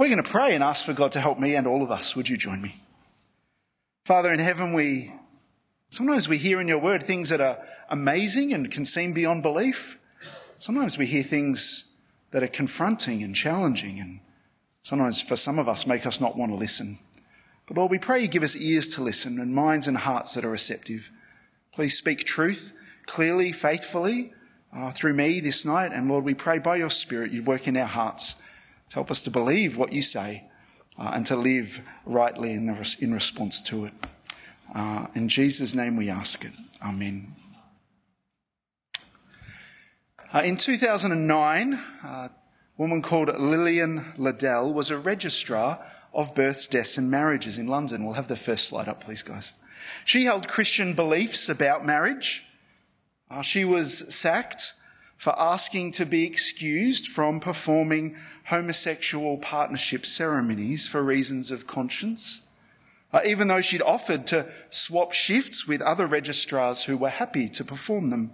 We're going to pray and ask for God to help me and all of us. Would you join me? Father in heaven, we sometimes we hear in your word things that are amazing and can seem beyond belief. Sometimes we hear things that are confronting and challenging and sometimes for some of us make us not want to listen. But Lord, we pray you give us ears to listen and minds and hearts that are receptive. Please speak truth clearly, faithfully uh, through me this night. And Lord, we pray by your Spirit you work in our hearts to help us to believe what you say uh, and to live rightly in, the, in response to it. Uh, in Jesus' name we ask it. Amen. Uh, in 2009, uh, a woman called Lillian Ladele was a registrar of births, deaths, and marriages in London. We'll have the first slide up, please, guys. She held Christian beliefs about marriage. Uh, she was sacked for asking to be excused from performing homosexual partnership ceremonies for reasons of conscience, uh, even though she'd offered to swap shifts with other registrars who were happy to perform them.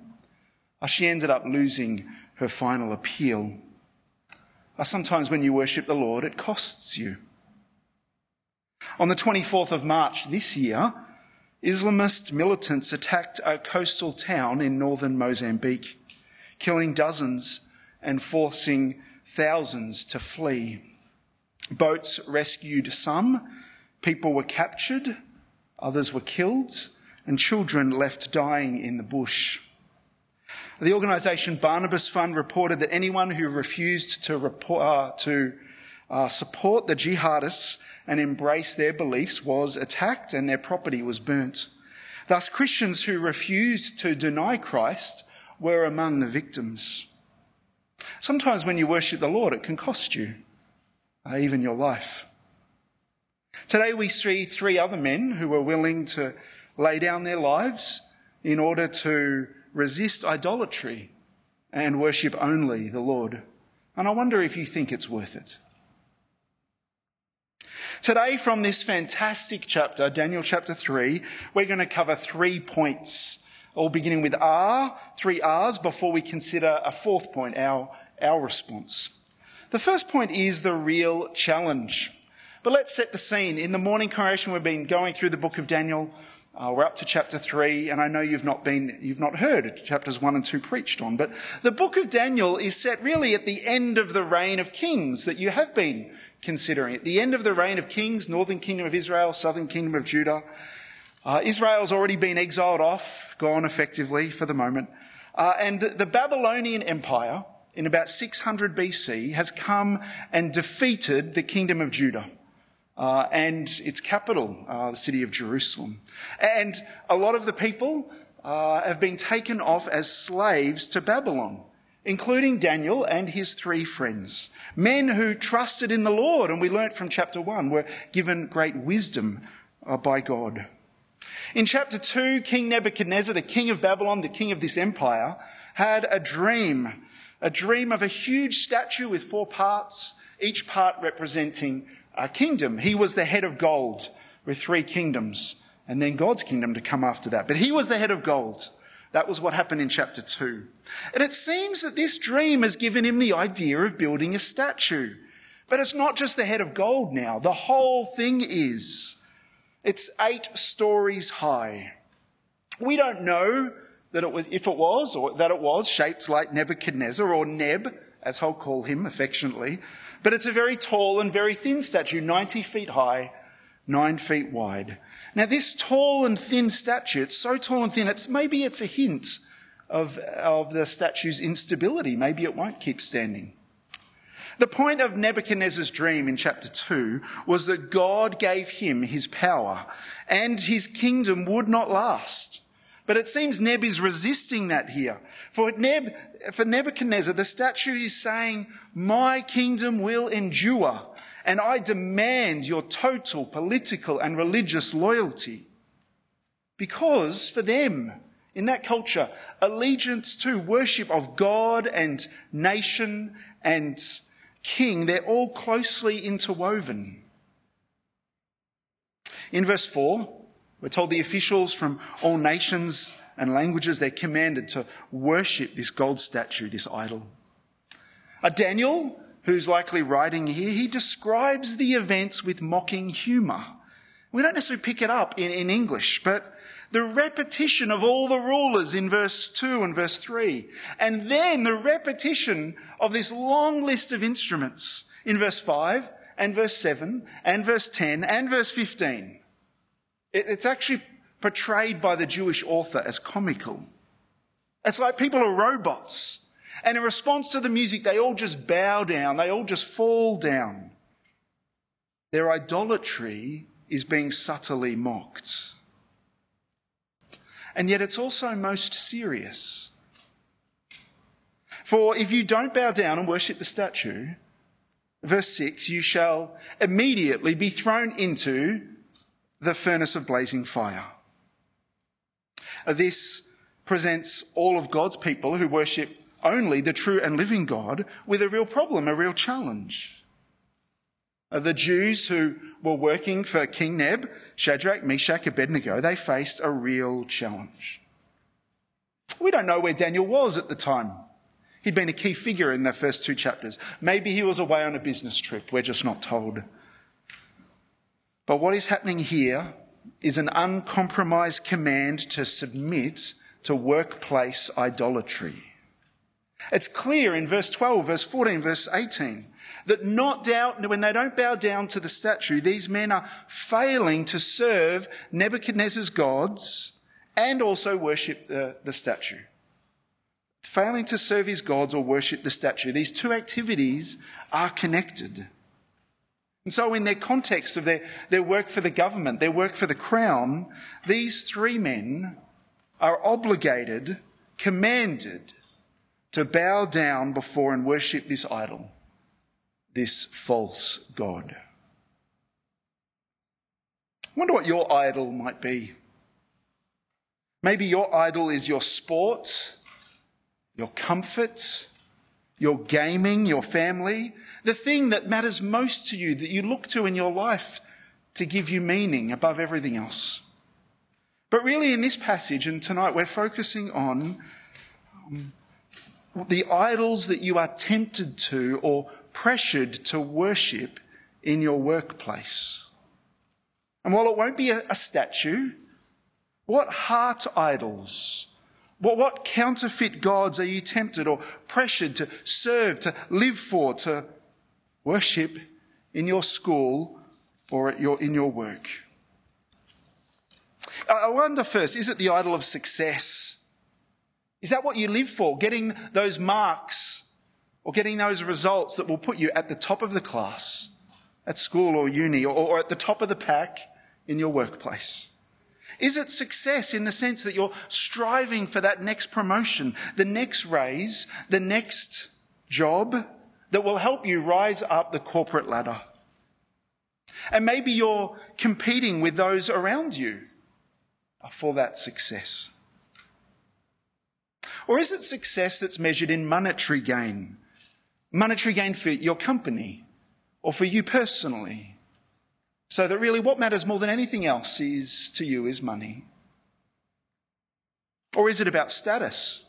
Uh, she ended up losing her final appeal. Uh, sometimes when you worship the Lord, it costs you. On the 24th of March this year, Islamist militants attacked a coastal town in northern Mozambique, killing dozens and forcing thousands to flee. Boats rescued some, people were captured, others were killed, and children left dying in the bush. The organisation Barnabas Fund reported that anyone who refused to, report, uh, to uh, support the jihadists and embrace their beliefs was attacked and their property was burnt. Thus, Christians who refused to deny Christ were among the victims. Sometimes when you worship the Lord, it can cost you, uh, even your life. Today we see three other men who were willing to lay down their lives in order to resist idolatry and worship only the Lord. And I wonder if you think it's worth it. Today, from this fantastic chapter, Daniel chapter 3, we're going to cover three points, all beginning with R, three R's, before we consider a fourth point, our, our response. The first point is the real challenge. But let's set the scene. In the morning congregation, we've been going through the book of Daniel. Uh, we're up to chapter three, and I know you've not been, you've not heard chapters one and two preached on, but the book of Daniel is set really at the end of the reign of kings that you have been considering. At the end of the reign of kings, northern kingdom of Israel, southern kingdom of Judah, uh, Israel's already been exiled off, gone effectively for the moment. Uh, and the, the, Babylonian Empire, in about 600 BC, has come and defeated the kingdom of Judah. Uh, and its capital, uh, the city of Jerusalem. And a lot of the people uh, have been taken off as slaves to Babylon including Daniel and his three friends. Men who trusted in the Lord, and we learnt from chapter 1, were given great wisdom uh, by God. In chapter 2, King Nebuchadnezzar, the king of Babylon, the king of this empire, had a dream, a dream of a huge statue with four parts, each part representing a kingdom. He was the head of gold with three kingdoms, and then God's kingdom to come after that. But he was the head of gold. That was what happened in chapter 2. And it seems that this dream has given him the idea of building a statue. But it's not just the head of gold now. The whole thing is. It's eight stories high. We don't know that it was, if it was, or that it was shaped like Nebuchadnezzar or Neb, as I'll call him affectionately. But it's a very tall and very thin statue, 90 feet high, nine feet wide. Now, this tall and thin statue, it's so tall and thin, it's, maybe it's a hint of, of the statue's instability. Maybe it won't keep standing. The point of Nebuchadnezzar's dream in chapter 2 was that God gave him his power and his kingdom would not last. But it seems Neb is resisting that here. For Neb, for Nebuchadnezzar, the statue is saying, my kingdom will endure and I demand your total political and religious loyalty. Because for them, in that culture, allegiance to worship of God and nation and king, they're all closely interwoven. In verse 4, we're told the officials from all nations and languages, they're commanded to worship this gold statue, this idol. A Daniel, who's likely writing here, he describes the events with mocking humour. We don't necessarily pick it up in, in English, but the repetition of all the rulers in verse 2 and verse 3, and then the repetition of this long list of instruments in verse 5 and verse 7 and verse 10 and verse 15. It's actually portrayed by the Jewish author as comical. It's like people are robots. And in response to the music, they all just bow down, they all just fall down. Their idolatry is being subtly mocked. And yet it's also most serious. For if you don't bow down and worship the statue, verse 6, you shall immediately be thrown into the furnace of blazing fire. Uh, this presents all of God's people who worship only the true and living God with a real problem, a real challenge. Uh, the Jews who were working for King Neb, Shadrach, Meshach, Abednego, they faced a real challenge. We don't know where Daniel was at the time. He'd been a key figure in the first two chapters. Maybe he was away on a business trip. We're just not told. But what is happening here is an uncompromised command to submit to workplace idolatry. It's clear in verse 12, verse 14, verse 18 that not doubt, when they don't bow down to the statue, these men are failing to serve Nebuchadnezzar's gods and also worship the, the statue. Failing to serve his gods or worship the statue. These two activities are connected. And so, in their context of their, their work for the government, their work for the crown, these three men are obligated, commanded to bow down before and worship this idol, this false God. I wonder what your idol might be. Maybe your idol is your sport, your comfort, your gaming, your family, the thing that matters most to you, that you look to in your life to give you meaning above everything else. But really, in this passage and tonight, we're focusing on um, the idols that you are tempted to or pressured to worship in your workplace. And while it won't be a, statue, what heart idols, what, what counterfeit gods are you tempted or pressured to serve, to live for, to worship in your school or at your, in your work. I wonder first, is it the idol of success? Is that what you live for? Getting those marks or getting those results that will put you at the top of the class at school or uni or, or at the top of the pack in your workplace? Is it success in the sense that you're striving for that next promotion, the next raise, the next job, that will help you rise up the corporate ladder. And maybe you're competing with those around you for that success. Or is it success that's measured in monetary gain? Monetary gain for your company or for you personally? So that really what matters more than anything else is to you is money. Or is it about status?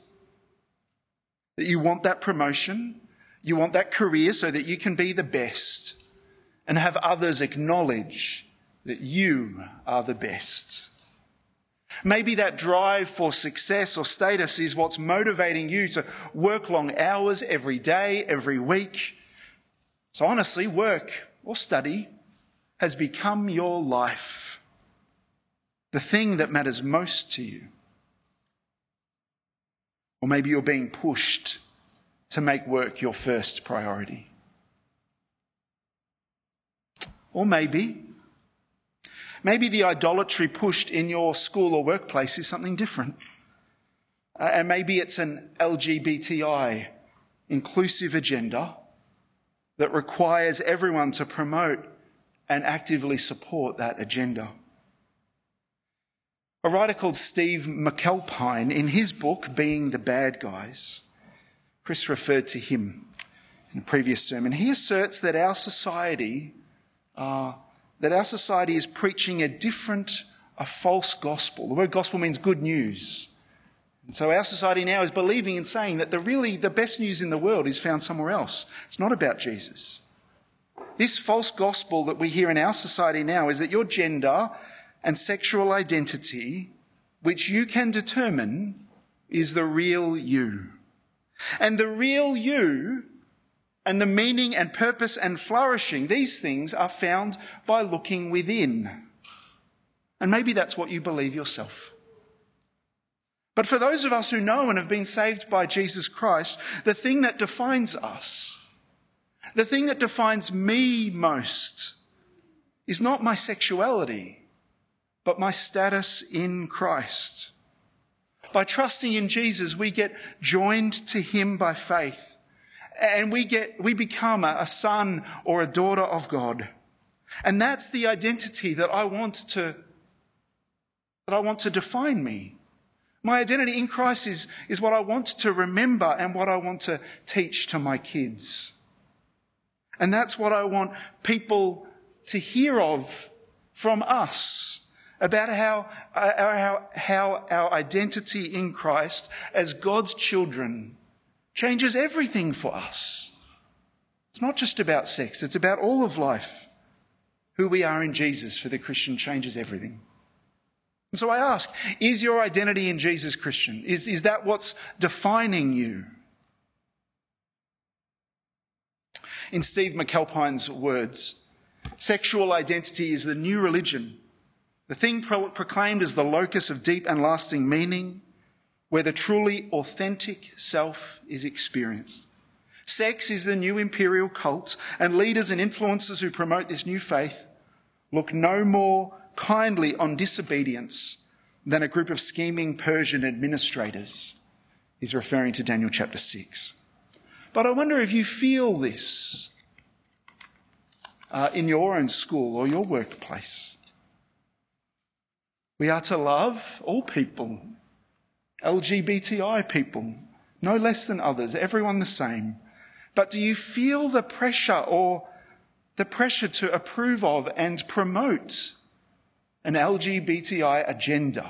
That you want that promotion, you want that career so that you can be the best and have others acknowledge that you are the best. Maybe that drive for success or status is what's motivating you to work long hours every day, every week. So honestly, work or study has become your life, the thing that matters most to you. Or maybe you're being pushed to make work your first priority. Or maybe, maybe the idolatry pushed in your school or workplace is something different. Uh, and maybe it's an LGBTI inclusive agenda that requires everyone to promote and actively support that agenda. A writer called Steve McAlpine, in his book, Being the Bad Guys, Chris referred to him in a previous sermon. He asserts that our society, uh, that our society is preaching a different, a false gospel. The word gospel means good news. And so our society now is believing and saying that the really the best news in the world is found somewhere else. It's not about Jesus. This false gospel that we hear in our society now is that your gender and sexual identity, which you can determine, is the real you. And the real you and the meaning and purpose and flourishing, these things are found by looking within. And maybe that's what you believe yourself. But for those of us who know and have been saved by Jesus Christ, the thing that defines us, the thing that defines me most, is not my sexuality, but my status in Christ. By trusting in Jesus, we get joined to Him by faith and we get, we become a, a son or a daughter of God. And that's the identity that I want to, that I want to define me. My identity in Christ is, is what I want to remember and what I want to teach to my kids. And that's what I want people to hear of from us about how, uh, how, how our identity in Christ as God's children changes everything for us. It's not just about sex, it's about all of life. Who we are in Jesus for the Christian changes everything. And so I ask, is your identity in Jesus Christian? Is, is that what's defining you? In Steve McAlpine's words, sexual identity is the new religion, the thing pro- proclaimed as the locus of deep and lasting meaning, where the truly authentic self is experienced. Sex is the new imperial cult, and leaders and influencers who promote this new faith look no more kindly on disobedience than a group of scheming Persian administrators. He's referring to Daniel chapter 6. But I wonder if you feel this uh, in your own school or your workplace. We are to love all people, LGBTI people, no less than others, everyone the same. But do you feel the pressure or the pressure to approve of and promote an LGBTI agenda?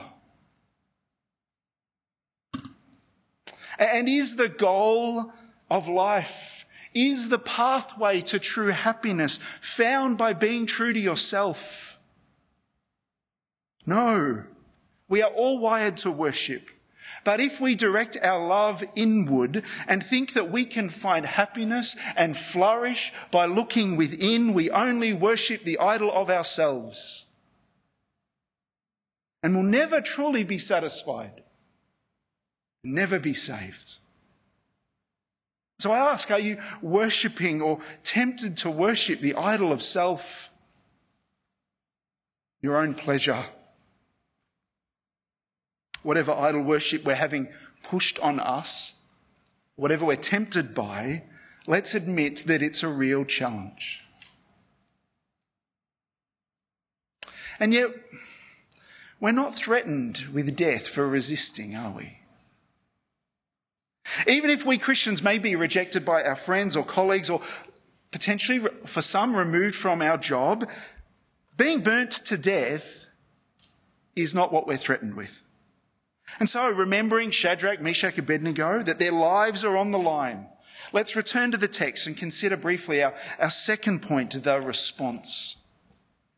And is the goal of life, is the pathway to true happiness found by being true to yourself? No. We are all wired to worship. But if we direct our love inward and think that we can find happiness and flourish by looking within, we only worship the idol of ourselves and will never truly be satisfied, never be saved. So I ask, are you worshipping or tempted to worship the idol of self, your own pleasure? Whatever idol worship we're having pushed on us, whatever we're tempted by, let's admit that it's a real challenge. And yet, we're not threatened with death for resisting, are we? Even if we Christians may be rejected by our friends or colleagues, or potentially for some removed from our job, being burnt to death is not what we're threatened with. And so, remembering Shadrach, Meshach, Abednego, that their lives are on the line, let's return to the text and consider briefly our, our second point, the response.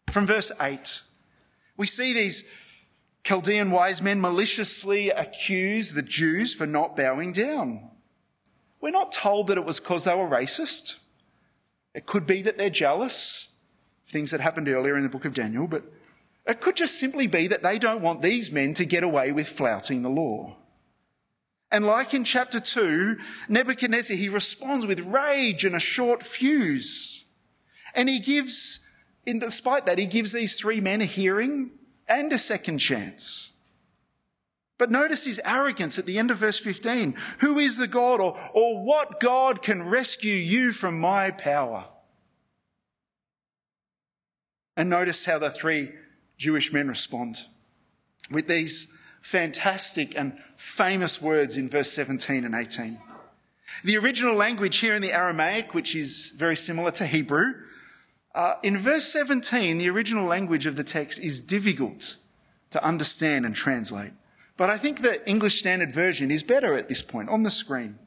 From verse 8, we see these Chaldean wise men maliciously accuse the Jews for not bowing down. We're not told that it was because they were racist. It could be that they're jealous, things that happened earlier in the book of Daniel, but it could just simply be that they don't want these men to get away with flouting the law. And like in chapter 2, Nebuchadnezzar, he responds with rage and a short fuse. And he gives, in despite that, he gives these three men a hearing and a second chance. But notice his arrogance at the end of verse 15. Who is the God or, or what God can rescue you from my power? And notice how the three Jewish men respond with these fantastic and famous words in verse 17 and 18. The original language here in the Aramaic, which is very similar to Hebrew, uh, in verse 17, the original language of the text is difficult to understand and translate. But I think the English Standard Version is better at this point on the screen.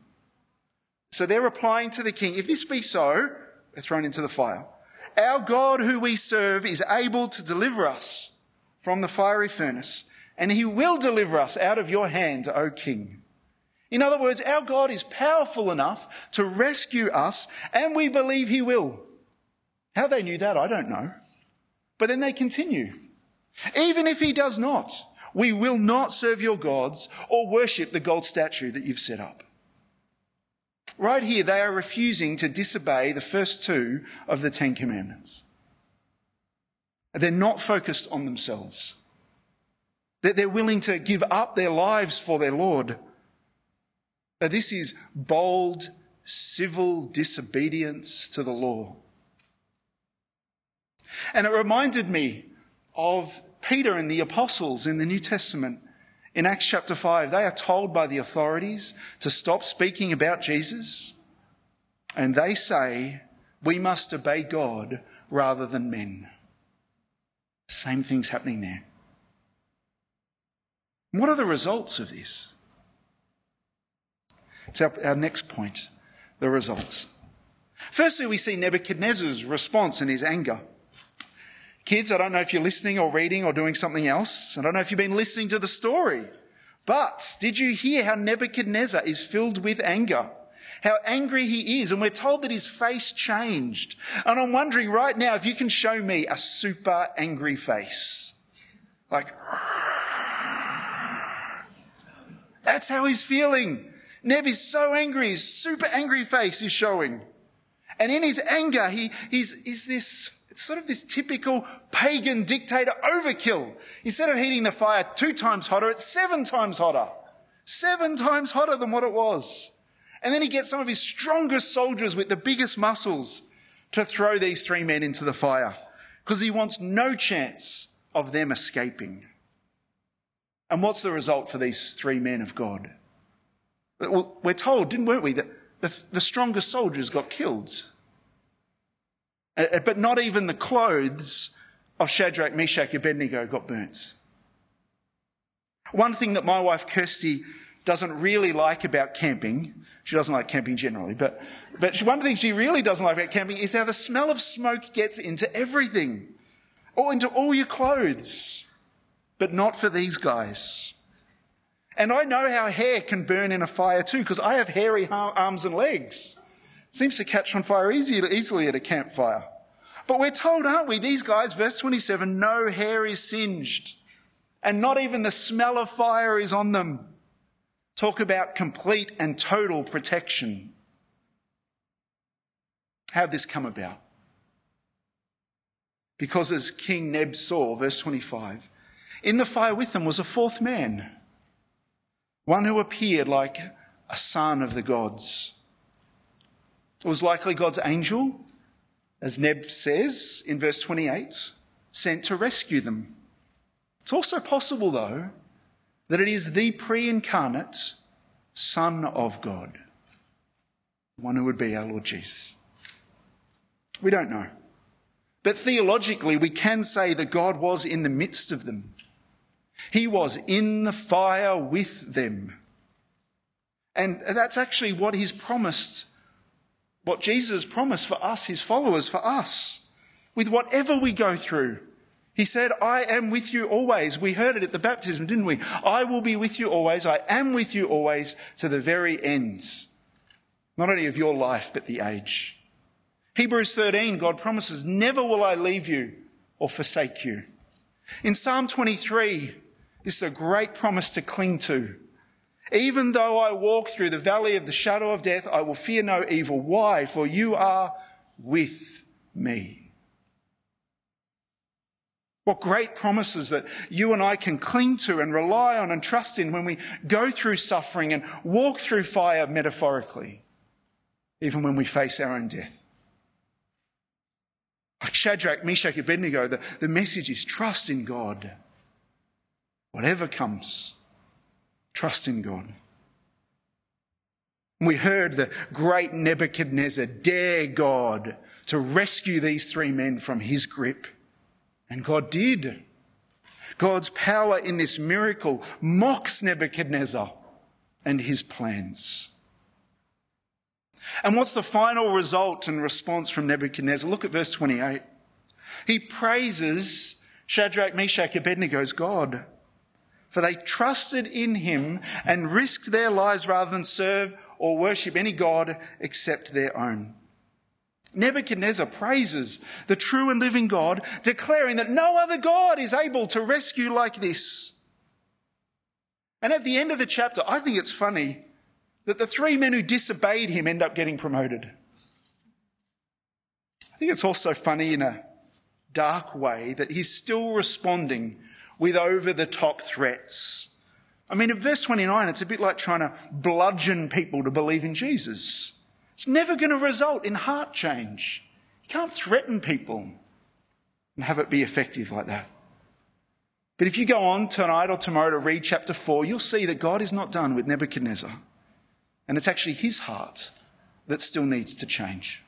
So they're replying to the king, if this be so, they're thrown into the fire. Our God who we serve is able to deliver us from the fiery furnace, and he will deliver us out of your hand, O king. In other words, our God is powerful enough to rescue us, and we believe he will. How they knew that, I don't know. But then they continue. Even if he does not, we will not serve your gods or worship the gold statue that you've set up. Right here, they are refusing to disobey the first two of the Ten Commandments. They're not focused on themselves. That They're willing to give up their lives for their Lord. This is bold, civil disobedience to the law. And it reminded me of Peter and the apostles in the New Testament. In Acts chapter 5, they are told by the authorities to stop speaking about Jesus. And they say, we must obey God rather than men. Same thing's happening there. What are the results of this? It's our, our next point the results. Firstly, we see Nebuchadnezzar's response and his anger. Kids, I don't know if you're listening or reading or doing something else. I don't know if you've been listening to the story. But did you hear how Nebuchadnezzar is filled with anger? How angry he is. And we're told that his face changed. And I'm wondering right now if you can show me a super angry face. Like, that's how he's feeling. Neb is so angry. His super angry face is showing. And in his anger, he, he's, is this it's sort of this typical pagan dictator overkill. Instead of heating the fire two times hotter, it's seven times hotter. Seven times hotter than what it was. And then he gets some of his strongest soldiers with the biggest muscles to throw these three men into the fire because he wants no chance of them escaping. And what's the result for these three men of God? Well, we're told, didn't weren't we, that the, the strongest soldiers got killed. Uh, uh, but not even the clothes of Shadrach, Meshach, Abednego got burnt. One thing that my wife Kirsty doesn't really like about camping, she doesn't like camping generally, but, but one thing she really doesn't like about camping is how the smell of smoke gets into everything, or into all your clothes, but not for these guys. And I know how hair can burn in a fire too, because I have hairy arms and legs. Seems to catch on fire easily at a campfire. But we're told, aren't we? These guys, verse 27, no hair is singed, and not even the smell of fire is on them. Talk about complete and total protection. How'd this come about? Because as King Neb saw, verse 25, in the fire with them was a fourth man, one who appeared like a son of the gods. It was likely God's angel, as Neb says in verse 28, sent to rescue them. It's also possible, though, that it is the pre incarnate Son of God, one who would be our Lord Jesus. We don't know. But theologically, we can say that God was in the midst of them. He was in the fire with them. And that's actually what he's promised what Jesus promised for us, his followers, for us, with whatever we go through. He said, I am with you always. We heard it at the baptism, didn't we? I will be with you always. I am with you always to the very ends. Not only of your life, but the age. Hebrews 13, God promises, never will I leave you or forsake you. In Psalm 23, this is a great promise to cling to. Even though I walk through the valley of the shadow of death, I will fear no evil. Why? For you are with me. What great promises that you and I can cling to and rely on and trust in when we go through suffering and walk through fire metaphorically, even when we face our own death. Like Shadrach, Meshach, Abednego, the, the message is trust in God. Whatever comes, Trust in God. We heard the great Nebuchadnezzar dare God to rescue these three men from his grip. And God did. God's power in this miracle mocks Nebuchadnezzar and his plans. And what's the final result and response from Nebuchadnezzar? Look at verse 28. He praises Shadrach, Meshach, and Abednego's God, for they trusted in him and risked their lives rather than serve or worship any God except their own. Nebuchadnezzar praises the true and living God, declaring that no other God is able to rescue like this. And at the end of the chapter, I think it's funny that the three men who disobeyed him end up getting promoted. I think it's also funny in a dark way that he's still responding with over the top threats. I mean, in verse 29, it's a bit like trying to bludgeon people to believe in Jesus. It's never going to result in heart change. You can't threaten people and have it be effective like that. But if you go on tonight or tomorrow to read chapter 4, you'll see that God is not done with Nebuchadnezzar. And it's actually his heart that still needs to change.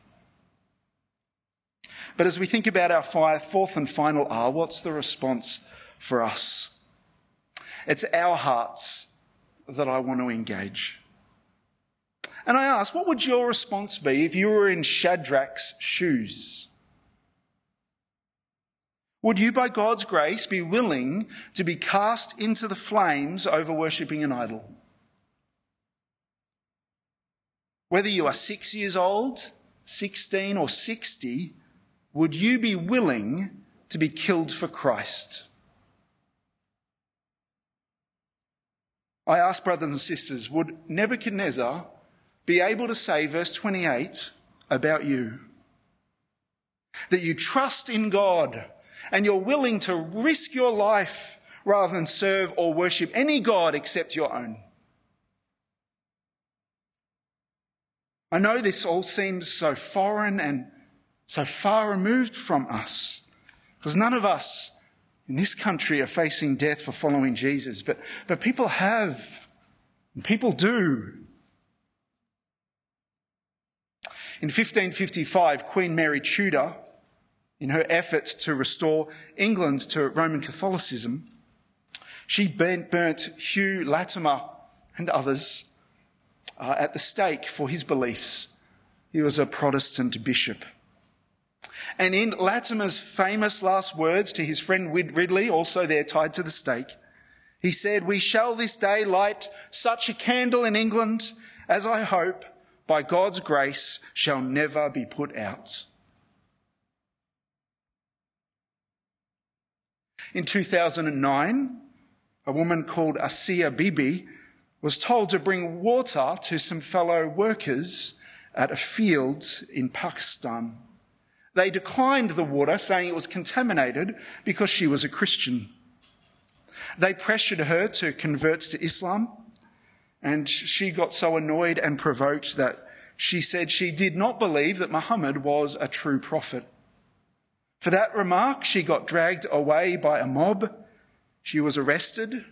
But as we think about our fourth and final R, what's the response for us? It's our hearts that I want to engage. And I ask, what would your response be if you were in Shadrach's shoes? Would you, by God's grace, be willing to be cast into the flames over worshipping an idol? Whether you are six years old, 16, or 60, would you be willing to be killed for Christ? I ask, brothers and sisters, would Nebuchadnezzar be able to say, verse 28, about you? That you trust in God and you're willing to risk your life rather than serve or worship any God except your own. I know this all seems so foreign and so far removed from us because none of us in this country are facing death for following Jesus, but, but people have, people do. In 1555, Queen Mary Tudor in her efforts to restore England to Roman Catholicism, she burnt, burnt Hugh Latimer and others uh, at the stake for his beliefs. He was a Protestant bishop. And in Latimer's famous last words to his friend Ridley, also there tied to the stake, he said, We shall this day light such a candle in England as I hope, by God's grace, shall never be put out. In 2009, a woman called Asiya Bibi was told to bring water to some fellow workers at a field in Pakistan. They declined the water, saying it was contaminated because she was a Christian. They pressured her to convert to Islam, and she got so annoyed and provoked that she said she did not believe that Muhammad was a true prophet. For that remark, she got dragged away by a mob. She was arrested,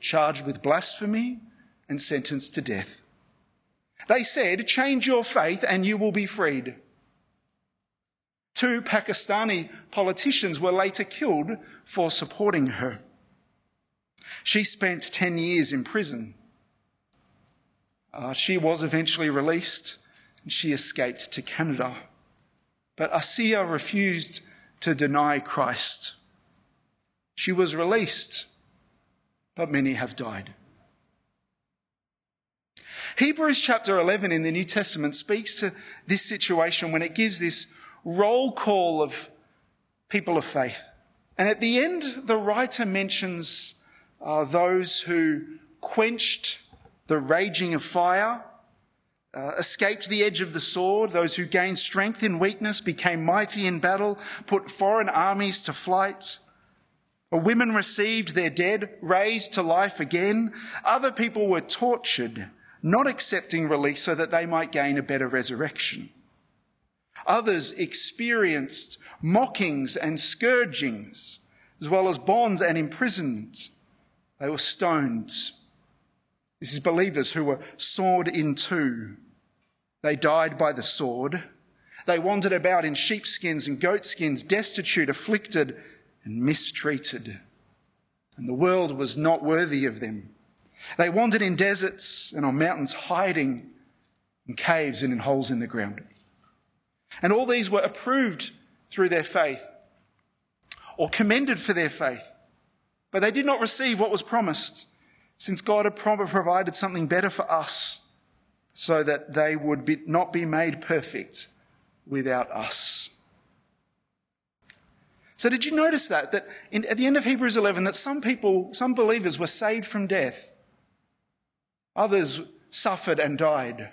charged with blasphemy, and sentenced to death. They said, Change your faith and you will be freed. Two Pakistani politicians were later killed for supporting her. She spent 10 years in prison. Uh, she was eventually released and she escaped to Canada. But Asia refused to deny Christ. She was released, but many have died. Hebrews chapter 11 in the New Testament speaks to this situation when it gives this roll call of people of faith. And at the end, the writer mentions uh, those who quenched the raging of fire, uh, escaped the edge of the sword, those who gained strength in weakness, became mighty in battle, put foreign armies to flight. Women received their dead, raised to life again. Other people were tortured, not accepting release so that they might gain a better resurrection. Others experienced mockings and scourgings, as well as bonds and imprisonment. They were stoned. This is believers who were sawed in two. They died by the sword. They wandered about in sheepskins and goatskins, destitute, afflicted, and mistreated. and the world was not worthy of them. They wandered in deserts and on mountains, hiding in caves and in holes in the ground. And all these were approved through their faith or commended for their faith. But they did not receive what was promised, since God had provided something better for us, so that they would be, not be made perfect without us. So did you notice that? That in, at the end of Hebrews 11, that some people, some believers were saved from death. Others suffered and died.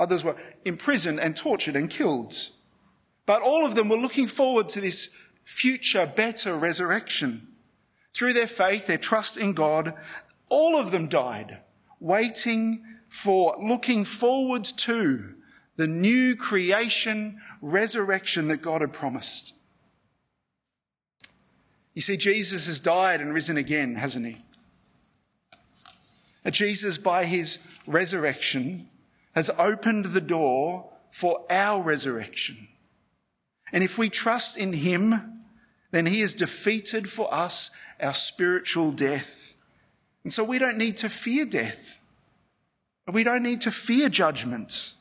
Others were imprisoned and tortured and killed. But all of them were looking forward to this future, better resurrection. Through their faith, their trust in God, all of them died, waiting for, looking forward to the new creation, resurrection that God had promised. You see, Jesus has died and risen again, hasn't he? Jesus, by his resurrection, has opened the door for our resurrection. And if we trust in him, then he has defeated for us our spiritual death. And so we don't need to fear death. And we don't need to fear judgment.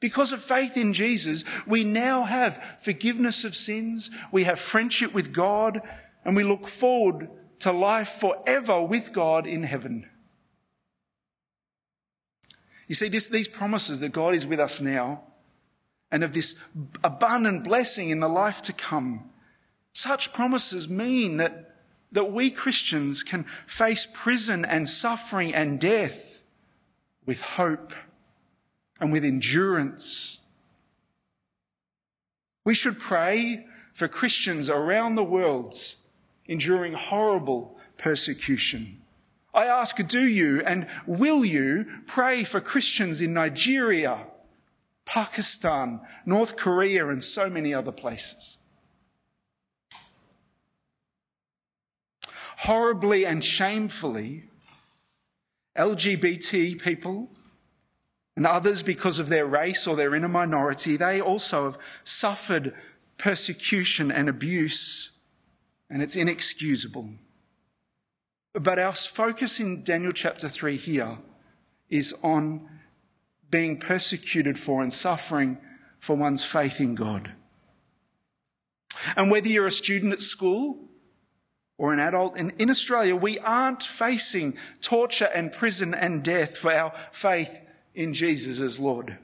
Because of faith in Jesus, we now have forgiveness of sins, we have friendship with God, and we look forward to life forever with God in heaven. You see, this, these promises that God is with us now and of this abundant blessing in the life to come, such promises mean that, that we Christians can face prison and suffering and death with hope and with endurance. We should pray for Christians around the world enduring horrible persecution. I ask, do you and will you pray for Christians in Nigeria, Pakistan, North Korea, and so many other places? Horribly and shamefully, LGBT people and others, because of their race or their inner minority, they also have suffered persecution and abuse and it's inexcusable. But our focus in Daniel chapter 3 here is on being persecuted for and suffering for one's faith in God. And whether you're a student at school or an adult, in, in Australia, we aren't facing torture and prison and death for our faith in Jesus as Lord.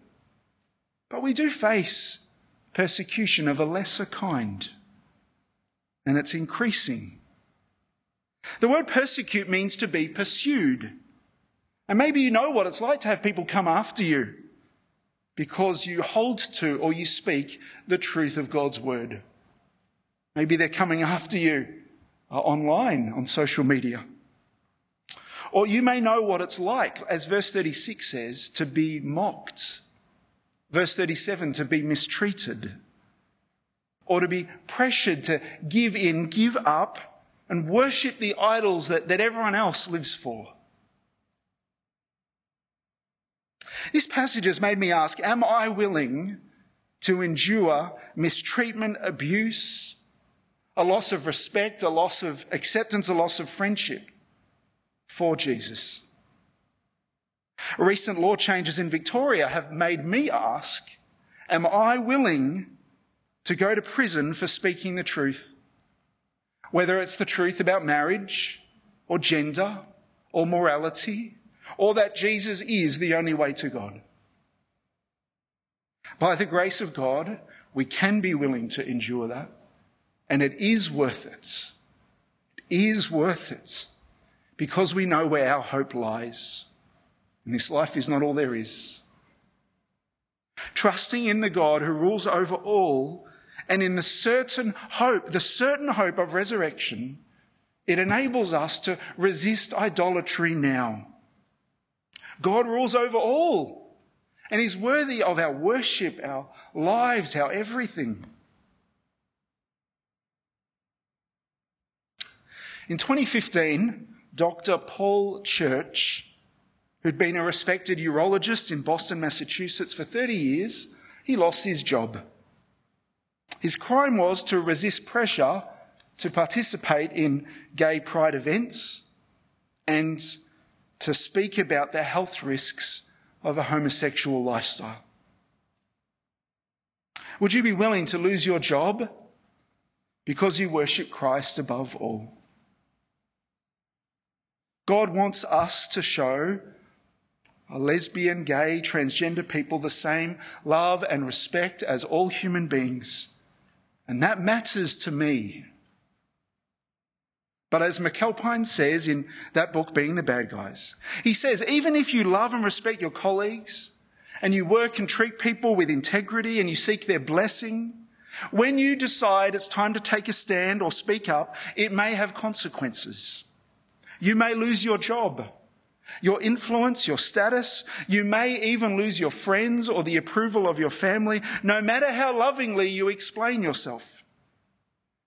But we do face persecution of a lesser kind and it's increasing. The word persecute means to be pursued. And maybe you know what it's like to have people come after you because you hold to or you speak the truth of God's word. Maybe they're coming after you uh, online on social media. Or you may know what it's like, as verse 36 says, to be mocked. Verse 37, to be mistreated or to be pressured to give in, give up, and worship the idols that, that everyone else lives for. This passage has made me ask Am I willing to endure mistreatment, abuse, a loss of respect, a loss of acceptance, a loss of friendship for Jesus? Recent law changes in Victoria have made me ask Am I willing to go to prison for speaking the truth, whether it's the truth about marriage or gender or morality or that Jesus is the only way to God. By the grace of God, we can be willing to endure that, and it is worth it. It is worth it because we know where our hope lies. And this life is not all there is. Trusting in the God who rules over all and in the certain hope, the certain hope of resurrection, it enables us to resist idolatry now. God rules over all and He's worthy of our worship, our lives, our everything. In 2015, Dr. Paul Church, who'd been a respected urologist in Boston, Massachusetts for 30 years, he lost his job. His crime was to resist pressure to participate in gay pride events and to speak about the health risks of a homosexual lifestyle? Would you be willing to lose your job because you worship Christ above all? God wants us to show a lesbian, gay, transgender people the same love and respect as all human beings. And that matters to me. But as McAlpine says in that book, Being the Bad Guys, he says, even if you love and respect your colleagues and you work and treat people with integrity and you seek their blessing, when you decide it's time to take a stand or speak up, it may have consequences. You may lose your job, your influence, your status. You may even lose your friends or the approval of your family, no matter how lovingly you explain yourself.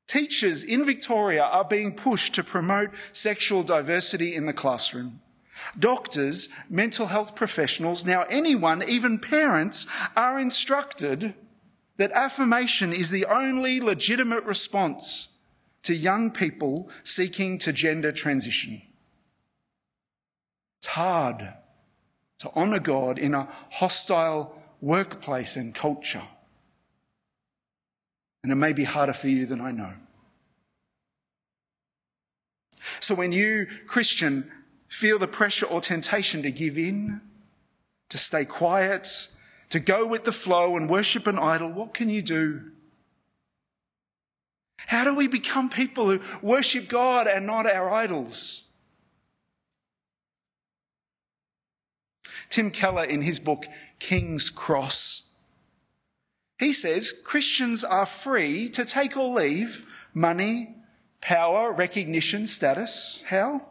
Teachers in Victoria are being pushed to promote sexual diversity in the classroom. Doctors, mental health professionals, now anyone, even parents, are instructed that affirmation is the only legitimate response to young people seeking to gender transition. It's hard to honour God in a hostile workplace and culture. And it may be harder for you than I know. So when you, Christian, feel the pressure or temptation to give in, to stay quiet, to go with the flow and worship an idol, what can you do? How do we become people who worship God and not our idols? Tim Keller, in his book King's Cross, he says Christians are free to take or leave money, power, recognition, status. How?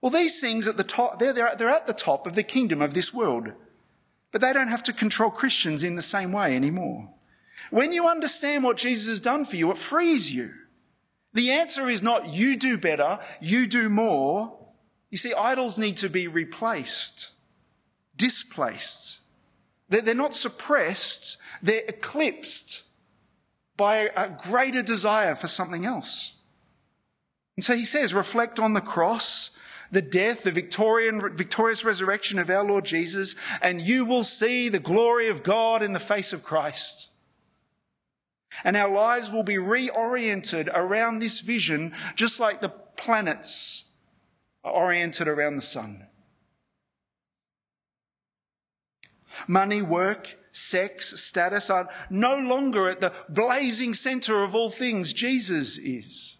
Well, these things at the top, they're, they're, they're at the top of the kingdom of this world. But they don't have to control Christians in the same way anymore. When you understand what Jesus has done for you, it frees you. The answer is not you do better, you do more. You see, idols need to be replaced, displaced. They're not suppressed, they're eclipsed by a greater desire for something else. And so he says, reflect on the cross, the death, the victorious resurrection of our Lord Jesus, and you will see the glory of God in the face of Christ. And our lives will be reoriented around this vision, just like the planets are oriented around the sun. Money, work, sex, status are no longer at the blazing center of all things. Jesus is.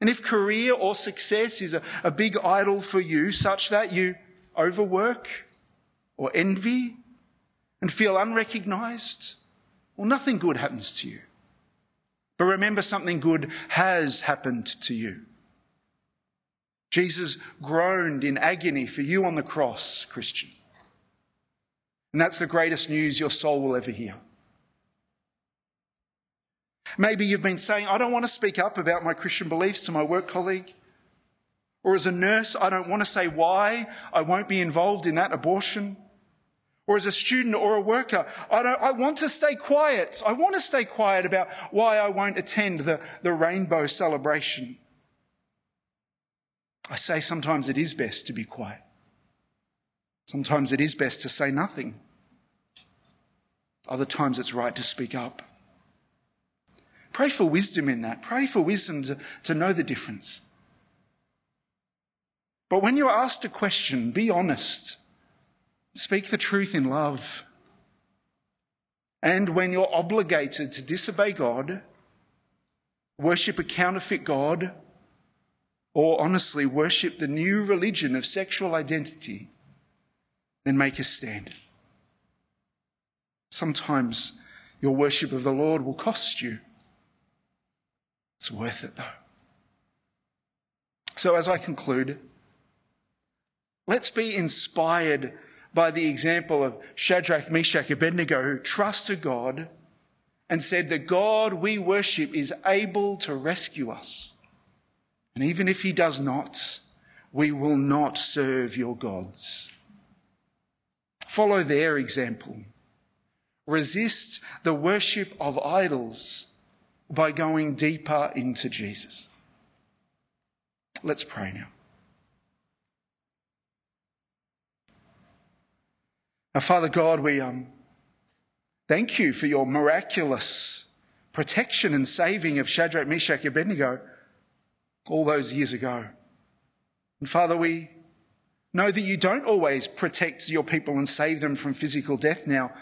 And if career or success is a, a big idol for you, such that you overwork or envy and feel unrecognized, well, nothing good happens to you. But remember, something good has happened to you. Jesus groaned in agony for you on the cross, Christian. And that's the greatest news your soul will ever hear. Maybe you've been saying, I don't want to speak up about my Christian beliefs to my work colleague. Or as a nurse, I don't want to say why I won't be involved in that abortion. Or as a student or a worker, I, don't, I want to stay quiet. I want to stay quiet about why I won't attend the, the rainbow celebration. I say sometimes it is best to be quiet. Sometimes it is best to say nothing. Other times it's right to speak up. Pray for wisdom in that. Pray for wisdom to, to know the difference. But when you're asked a question, be honest. Speak the truth in love. And when you're obligated to disobey God, worship a counterfeit God, or honestly worship the new religion of sexual identity, then make a stand. Sometimes your worship of the Lord will cost you. It's worth it though. So, as I conclude, let's be inspired by the example of Shadrach, Meshach, Abednego, who trusted God and said that God we worship is able to rescue us. And even if he does not, we will not serve your gods. Follow their example. Resist the worship of idols by going deeper into Jesus. Let's pray now. Now, Father God, we um, thank you for your miraculous protection and saving of Shadrach, Meshach, Abednego all those years ago. And Father, we know that you don't always protect your people and save them from physical death now,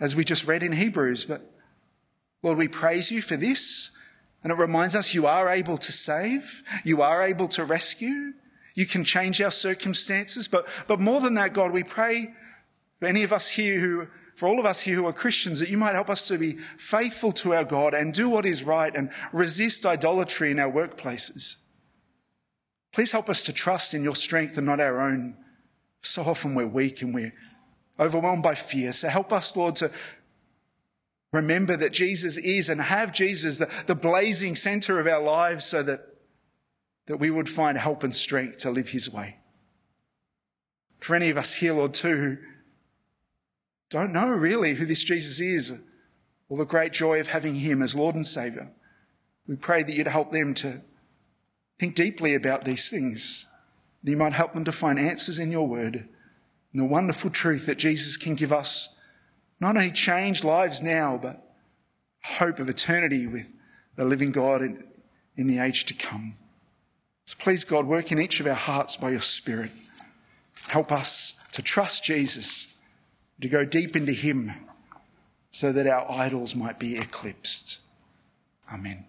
as we just read in Hebrews. But Lord, we praise you for this. And it reminds us you are able to save, you are able to rescue, you can change our circumstances. But, but more than that, God, we pray for any of us here who, for all of us here who are Christians, that you might help us to be faithful to our God and do what is right and resist idolatry in our workplaces. Please help us to trust in your strength and not our own. So often we're weak and we're overwhelmed by fear. So help us, Lord, to remember that Jesus is and have Jesus, the, the blazing center of our lives, so that, that we would find help and strength to live his way. For any of us here, Lord, too, who don't know really who this Jesus is or the great joy of having him as Lord and Savior. We pray that you'd help them to think deeply about these things. That you might help them to find answers in your word and the wonderful truth that Jesus can give us not only change lives now, but hope of eternity with the living God in, in the age to come. So please, God, work in each of our hearts by your Spirit. Help us to trust Jesus to go deep into Him so that our idols might be eclipsed. Amen.